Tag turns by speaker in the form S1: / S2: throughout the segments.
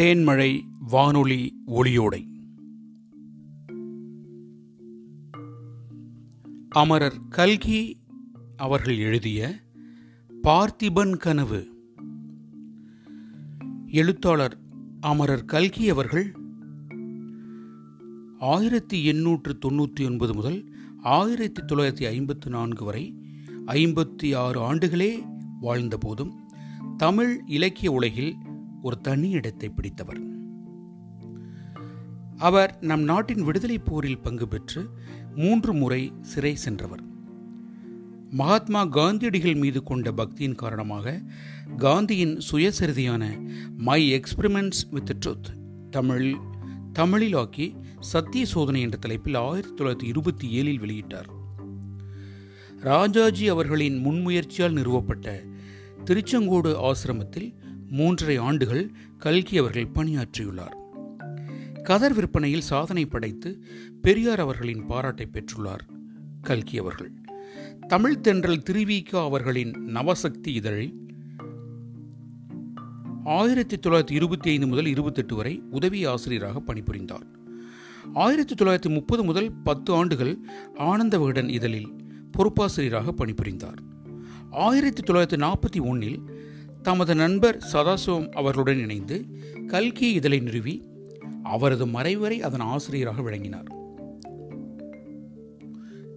S1: தேன்மழை வானொலி ஒளியோடை. அமரர் கல்கி அவர்கள் எழுதிய பார்த்திபன் கனவு. எழுத்தாளர் அமரர் கல்கி அவர்கள் ஆயிரத்தி எண்ணூற்று தொண்ணூற்றி ஒன்பது முதல் ஆயிரத்தி தொள்ளாயிரத்தி ஐம்பத்தி நான்கு வரை ஐம்பத்தி ஆறு ஆண்டுகளே வாழ்ந்த போதும் தமிழ் இலக்கிய உலகில் ஒரு தனி இடத்தை பிடித்தவர். அவர் நம் நாட்டின் விடுதலை போரில் பங்கு பெற்று மூன்று முறை சிறை சென்றவர். மகாத்மா காந்தியடிகள் மீது கொண்ட பக்தியின் காரணமாக காந்தியின் சுயசரிதியான my experiments with truth Tamil தமிழிலாக்கி சத்திய சோதனை என்ற தலைப்பில் ஆயிரத்தி தொள்ளாயிரத்தி இருபத்தி ஏழில் வெளியிட்டார். ராஜாஜி அவர்களின் முன்முயற்சியால் நிறுவப்பட்ட திருச்செங்கோடு ஆசிரமத்தில் மூன்றரை ஆண்டுகள் கல்கி அவர்கள் பணியாற்றியுள்ளார். கதர் விற்பனையில் சாதனை படைத்து பெரியார் அவர்களின் பாராட்டை பெற்றுள்ளார் கல்கி அவர்கள். தமிழ் தென்றல் திருவிகா அவர்களின் நவசக்தி இதழில் ஆயிரத்தி தொள்ளாயிரத்தி இருபத்தி ஐந்து முதல் இருபத்தெட்டு வரை உதவி ஆசிரியராக பணிபுரிந்தார். ஆயிரத்தி தொள்ளாயிரத்தி முப்பது முதல் பத்து ஆண்டுகள் ஆனந்த விகடன் இதழில் பொறுப்பாசிரியராக பணிபுரிந்தார். ஆயிரத்தி தொள்ளாயிரத்தி நாற்பத்தி ஒன்றில் தமது நண்பர் சதாசிவம் அவர்களுடன் இணைந்து கல்கி இதழை நிறுவி அவரது மறைவரை அதன் ஆசிரியராக விளங்கினார்.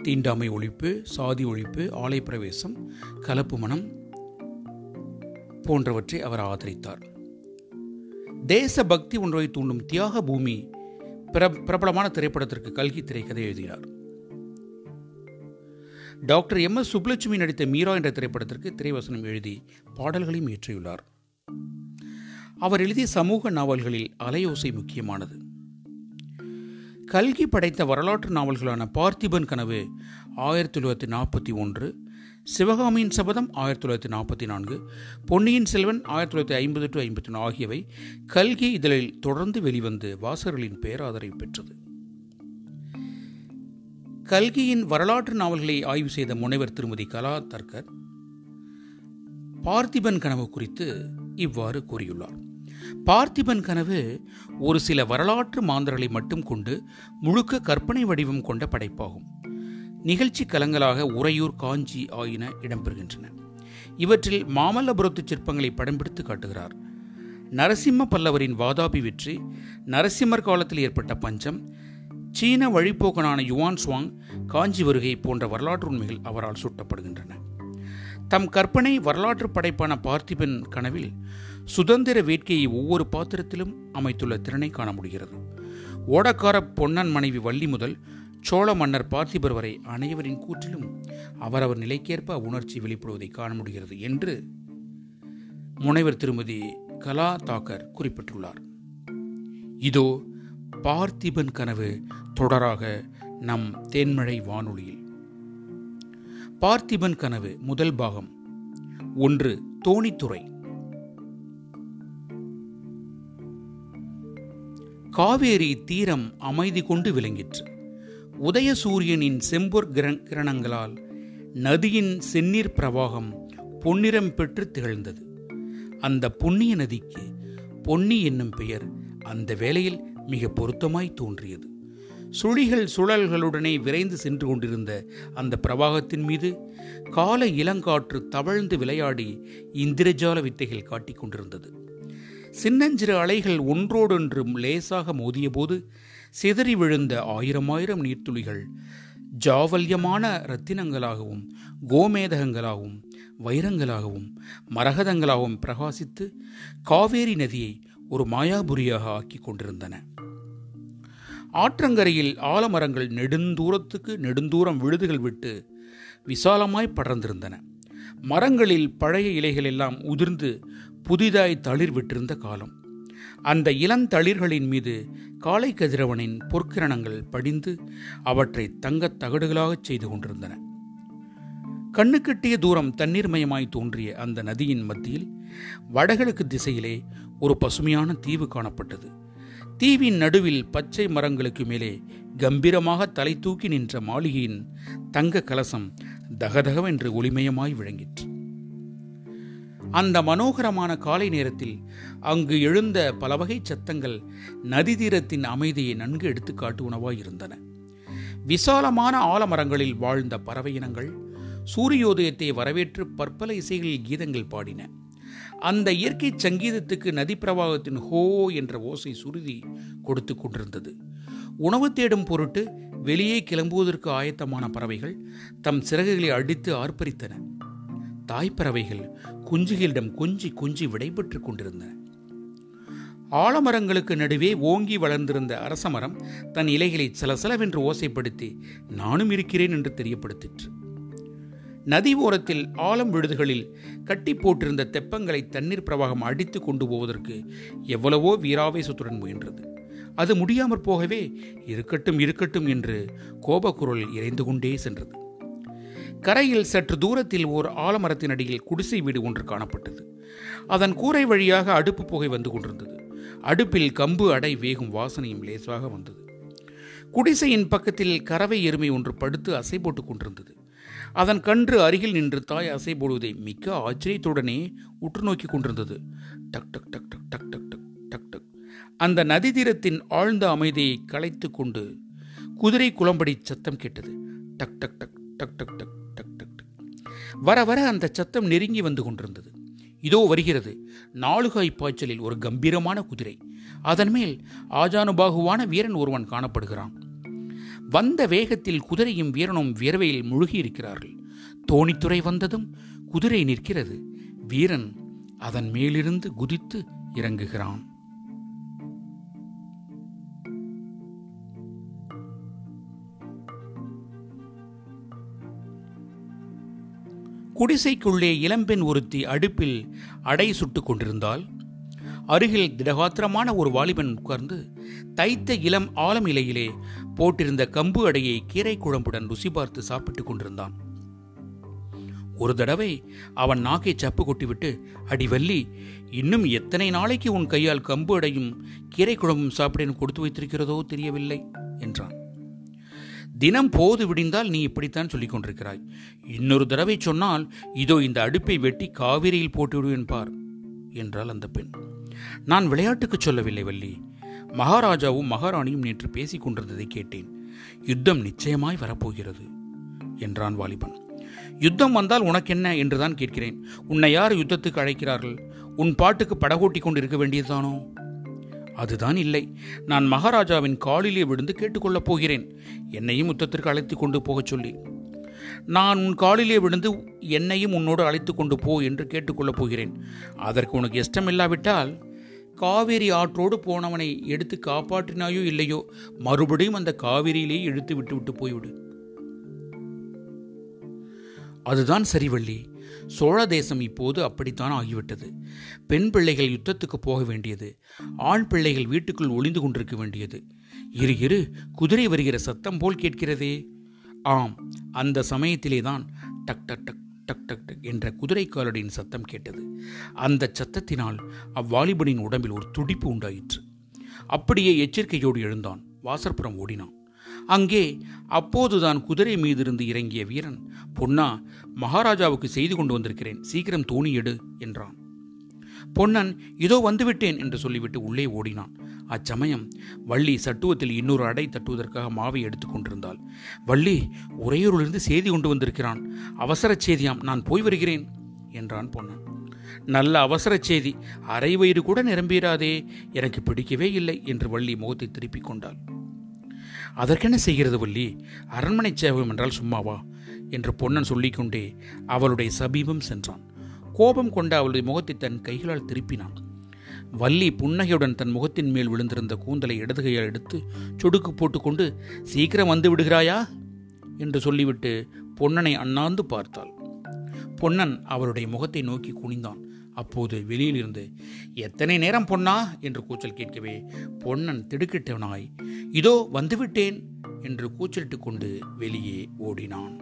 S1: தீண்டாமை ஒழிப்பு சாதி ஒழிப்பு ஆலை பிரவேசம் கலப்பு மனம் போன்றவற்றை அவர் ஆதரித்தார். தேச பக்தி ஒன்றை தூண்டும் தியாக பூமி பிரபலமான திரைப்படத்திற்கு கல்கி திரைக்கதை எழுதினார். டாக்டர் எம் எஸ் சுப்லட்சுமி நடித்த மீரா என்ற திரைப்படத்திற்கு திரைவசனம் எழுதி பாடல்களையும் இயற்றியுள்ளார் அவர் எழுதிய சமூக நாவல்களில் அலையோசை முக்கியமானது. கல்கி படைத்த வரலாற்று நாவல்களான பார்த்திபன் கனவு ஆயிரத்தி தொள்ளாயிரத்தி நாற்பத்தி ஒன்று சிவகாமியின் சபதம் ஆயிரத்தி தொள்ளாயிரத்தி நாற்பத்தி நான்கு பொன்னியின் செல்வன் ஆயிரத்தி தொள்ளாயிரத்தி ஐம்பது டு ஐம்பத்தி ஒன்று ஆகியவை கல்கி இதழில் தொடர்ந்து வெளிவந்து வாசகர்களின் பேராதரவு பெற்றது. கல்கியின் வரலாற்று நாவல்களை ஆய்வு செய்த முனைவர் திருமதி கலா தர்கர் பார்த்திபன் கனவு குறித்து இவ்வாறு கூறியுள்ளார். பார்த்திபன் கனவு ஒரு சில வரலாற்று மாந்தர்களை மட்டும் கொண்டு முழுக்க கற்பனை வடிவம் கொண்ட படைப்பாகும். நிகழ்ச்சி கலங்களாக உறையூர் காஞ்சி ஆயின இடம்பெறுகின்றன இவற்றில் மாமல்லபுரத்து சிற்பங்களை படம் பிடித்து காட்டுகிறார். நரசிம்ம பல்லவரின் வாதாபி வெற்றி நரசிம்மர் காலத்தில் ஏற்பட்ட பஞ்சம் சீன வழிப்போக்கனான யுவான் சுவாங் காஞ்சி வருகை போன்ற வரலாற்று உண்மைகள் அவரால் சூட்டப்படுகின்றன. தம் கற்பனை வரலாற்று படைப்பான பார்த்திபன் கனவில் சுதந்திர வேட்கையை ஒவ்வொரு பாத்திரத்திலும் அமைத்துள்ள திறனை காண முடிகிறது. ஓடக்கார பொன்னன் மனைவி வள்ளி முதல் சோழ மன்னர் பார்த்திபர் வரை அனைவரின் கூற்றிலும் அவரவர் நிலைக்கேற்ப உணர்ச்சி வெளிப்படுவதை காண முடிகிறது என்று முனைவர் திருமதி கலா தாக்கர் குறிப்பிட்டுள்ளார். இதோ பார்த்திபன் கனவு தொடராக நம் தேன்மழை வானொலியில். பார்த்திபன் கனவு முதல் பாகம். ஒன்று தோணித்துறை. காவேரி தீரம் அமைதி கொண்டு விளங்கிற்று. உதய சூரியனின் செம்பொற் கிரணங்களால் நதியின் செந்நீர் பிரவாகம் பொன்னிறம் பெற்று திகழ்ந்தது. அந்த புண்ணிய நதிக்கு பொன்னி என்னும் பெயர் அந்த வேளையில் மிக பொருத்தமாய் தோன்றியது. சுழிகள் சுழல்களுடனே விரைந்து சென்று கொண்டிருந்த அந்த பிரவாகத்தின் மீது கால இளங்காற்று தவழ்ந்து விளையாடி இந்திரஜால வித்தைகள் காட்டிக் கொண்டிருந்தது. சின்னஞ்சிறு அலைகள் ஒன்றோடொன்று லேசாக மோதியபோது சிதறி விழுந்த ஆயிரம் ஆயிரம் நீர்த்துளிகள் ஜாவல்யமான ரத்தினங்களாகவும் கோமேதகங்களாகவும் வைரங்களாகவும் மரகதங்களாகவும் பிரகாசித்து காவேரி நதியை ஒரு மாயாபுரியாக ஆக்கி கொண்டிருந்தன. ஆற்றங்கரையில் ஆலமரங்கள் நெடுந்தூரத்துக்கு நெடுந்தூரம் விழுதுகள் விட்டு விசாலமாய் படர்ந்திருந்தன. மரங்களில் பழைய இலைகள் எல்லாம் உதிர்ந்து புதிதாய் தளிர் விட்டிருந்த காலம். அந்த இளந்தளிர்களின் மீது காலை கதிரவனின் பொற்கிரணங்கள் படிந்து அவற்றை தங்கத் தகடுகளாகச் செய்து கொண்டிருந்தன. கண்ணுக்கெட்டிய தூரம் தண்ணீர்மயமாய் தோன்றிய அந்த நதியின் மத்தியில் வடகிழக்கு திசையிலே ஒரு பசுமையான தீவு காணப்பட்டது. தீவின் நடுவில் பச்சை மரங்களுக்கு மேலே கம்பீரமாக தலை தூக்கி நின்ற மாளிகையின் தங்க கலசம் தகதகவென்று ஒளிமயமாய் விளங்கிற்று. அந்த மனோகரமான காலை நேரத்தில் அங்கு எழுந்த பல வகை சத்தங்கள் நதி தீரத்தின் அமைதியை நன்கு எடுத்துக்காட்டு காட்டுவனவாய் இருந்தன விசாலமான ஆலமரங்களில் வாழ்ந்த பறவை இனங்கள் சூரியோதயத்தை வரவேற்று பற்பல இசைகளில் கீதங்கள் பாடின. அந்த இயற்கை சங்கீதத்துக்கு நதி பிரவாகத்தின் ஹோ என்ற ஓசை சுருதி கொடுத்து கொண்டிருந்தது. உணவு தேடும் பொருட்டு வெளியே கிளம்புவதற்கு ஆயத்தமான பறவைகள் தம் சிறகுகளை அடித்து ஆர்ப்பரித்தன. தாய்ப்பறவைகள் குஞ்சுகளிடம் கொஞ்சி கொஞ்சி விடைபெற்றுக் கொண்டிருந்தன. ஆலமரங்களுக்கு நடுவே ஓங்கி வளர்ந்திருந்த அரசமரம் தன் இலைகளை சலசலவென்று ஓசைப்படுத்தி நானும் இருக்கிறேன் என்று தெரியப்படுத்திற்று. நதி ஓரத்தில் ஆலம் விழுதுகளில் கட்டி போட்டிருந்த தெப்பங்களை தண்ணீர் பிரவாகம் அடித்து கொண்டு போவதற்கு எவ்வளவோ வீராவேசத்துடன் முயன்றது. அது முடியாமற் போகவே இருக்கட்டும் இருக்கட்டும் என்று கோபக்குரல் இறைந்து கொண்டே சென்றது. கரையில் சற்று தூரத்தில் ஓர் ஆலமரத்தின் அடியில் குடிசை வீடு ஒன்று காணப்பட்டது. அதன் கூரை வழியாக அடுப்பு புகை வந்து கொண்டிருந்தது. அடுப்பில் கம்பு அடை வேகும் வாசனையும் லேசாக வந்தது. குடிசையின் பக்கத்தில் கறவை எருமை ஒன்று படுத்து அசை போட்டுக் கொண்டிருந்தது. அதன் கன்று அருகில் நின்று தாய் அசை போடுவதை மிக்க ஆச்சரியத்துடனே உற்று நோக்கி கொண்டிருந்தது டக் டக் டக் டக் டக் டக் டக் டக் டக் அந்த நதி தீரத்தின் ஆழ்ந்த அமைதியை கலைத்து கொண்டு குதிரை குளம்படி சத்தம் கேட்டது டக் டக் டக் டக் டக் டக் டக் டக் டக் வர வர அந்த சத்தம் நெருங்கி வந்து கொண்டிருந்தது இதோ வருகிறது நாலுகாய் பாய்ச்சலில் ஒரு கம்பீரமான குதிரை அதன் மேல் ஆஜானுபாகுவான வீரன் ஒருவன் காணப்படுகிறான் வந்த வேகத்தில் குதிரையும் வீரனும் வியர்வையில் முழுகியிருக்கிறார்கள். தோணித்துறை வந்ததும் குதிரை நிற்கிறது. வீரன் அதன் மேலிருந்து குதித்து இறங்குகிறான். குடிசைக்குள்ளே இளம்பெண் ஒருத்தி அடுப்பில் அடை சுட்டுக் கொண்டிருந்தால் அருகில் திடகாத்திரமான ஒரு வாலிபன் உட்கார்ந்து தைத்த இளம் ஆலம் இலையிலே போட்டிருந்த கம்பு அடையை கீரை குழம்புடன் ருசி பார்த்து சாப்பிட்டுக் கொண்டிருந்தான். ஒரு தடவை அவன் நாக்கை சப்பு கொட்டிவிட்டு அடி வள்ளி இன்னும் எத்தனை நாளைக்கு உன் கையால் கம்பு அடையும் கீரை குழம்பும் சாப்பிடேன் கொடுத்து வைத்திருக்கிறதோ தெரியவில்லை? என்றான். தினம் போது விடிந்தால் நீ இப்படித்தான் சொல்லிக் கொண்டிருக்கிறாய். இன்னொரு தடவை சொன்னால் இதோ இந்த அடுப்பை வெட்டி காவிரியில் போட்டுவிடுவேன் பார் என்றாள் அந்த பெண். நான் விளையாட்டுக்கு சொல்லவில்லை வள்ளி. மகாராஜாவும் மகாராணியும் நேற்று பேசிக் கொண்டிருந்ததை கேட்டேன். யுத்தம் நிச்சயமாய் வரப்போகிறது என்றான் வாலிபன். யுத்தம் வந்தால் உனக்கென்ன? என்றுதான் கேட்கிறேன். உன்னை யார் யுத்தத்துக்கு அழைக்கிறார்கள்? உன் பாட்டுக்கு படகோட்டி கொண்டு இருக்க வேண்டியதுதானோ? அதுதான் இல்லை. நான் மகாராஜாவின் காலிலே விழுந்து கேட்டுக்கொள்ளப் போகிறேன். என்னையும் யுத்தத்திற்கு அழைத்து கொண்டு போகச் சொல்லி. நான் உன் காலிலே விழுந்து என்னையும் உன்னோடு அழைத்து கொண்டு போ என்று கேட்டுக்கொள்ளப் போகிறேன். அதற்கு உனக்கு இஷ்டம் இல்லாவிட்டால் காவேரி ஆற்றோடு போனவனை எடுத்து காப்பாற்றினாயோ இல்லையோ மறுபடியும் அந்த காவிரியிலே இழுத்து விட்டு விட்டு போய்விடு. அதுதான் சரிவள்ளி. சோழ தேசம் இப்போது அப்படித்தான் ஆகிவிட்டது. பெண் பிள்ளைகள் யுத்தத்துக்கு போக வேண்டியது ஆண் பிள்ளைகள் வீட்டுக்குள் ஒளிந்து கொண்டிருக்க வேண்டியது. இரு இரு குதிரை வருகிற சத்தம் போல் கேட்கிறதே. ஆம் அந்த சமயத்திலே தான் டக் டக் டக் டக் டக் டக் என்ற குதிரை காலடியின் சத்தம் கேட்டது. அந்த சத்தத்தினால் அவ்வாலிபனின் உடம்பில் ஒரு துடிப்பு உண்டாயிற்று. அப்படியே எச்சரிக்கையோடு எழுந்தான். வாசற்புறம் ஓடினான். அங்கே அப்போதுதான் குதிரை மீதிருந்து இறங்கிய வீரன் பொன்னா மகாராஜாவுக்கு செய்து கொண்டு வந்திருக்கிறேன். சீக்கிரம் தோணி எடு என்றான். பொன்னன் இதோ வந்துவிட்டேன் என்று சொல்லிவிட்டு உள்ளே ஓடினான். அச்சமயம் வள்ளி சட்டுவத்தில் இன்னொரு அடை தட்டுவதற்காக மாவை எடுத்துக்கொண்டிருந்தாள் வள்ளி உறையூரிலிருந்து செய்தி கொண்டு வந்திருக்கிறான். அவசர செய்தியாம் நான் போய் வருகிறேன் என்றான் பொன்னன். நல்ல அவசர செய்தி அரை வயிறு கூட நிரம்பிடாதே எனக்கு பிடிக்கவே இல்லை என்று வள்ளி முகத்தை திருப்பிக் கொண்டாள். அதற்கென்ன செய்கிறது வள்ளி? அரண்மனை சேவகம் என்றால் சும்மாவா? என்று பொன்னன் சொல்லிக்கொண்டே அவளுடைய சபீபம் சென்றான். கோபம் கொண்ட அவளுடைய முகத்தை தன் கைகளால் திருப்பினான். வள்ளி புன்னகையுடன் தன் முகத்தின் மேல் விழுந்திருந்த கூந்தலை இடது கையால் எடுத்து சொடுக்கு போட்டுக்கொண்டு சீக்கிரம் வந்து விடுகிறாயா? என்று சொல்லிவிட்டு பொன்னனை அண்ணாந்து பார்த்தாள். பொன்னன் அவளுடைய முகத்தை நோக்கி குனிந்தான். அப்போது வெளியிலிருந்து எத்தனை நேரம் பொன்னா? என்று கூச்சல் கேட்கவே பொன்னன் திடுக்கிட்டவனாய் இதோ வந்துவிட்டேன் என்று கூச்சலிட்டு கொண்டு வெளியே ஓடினான்.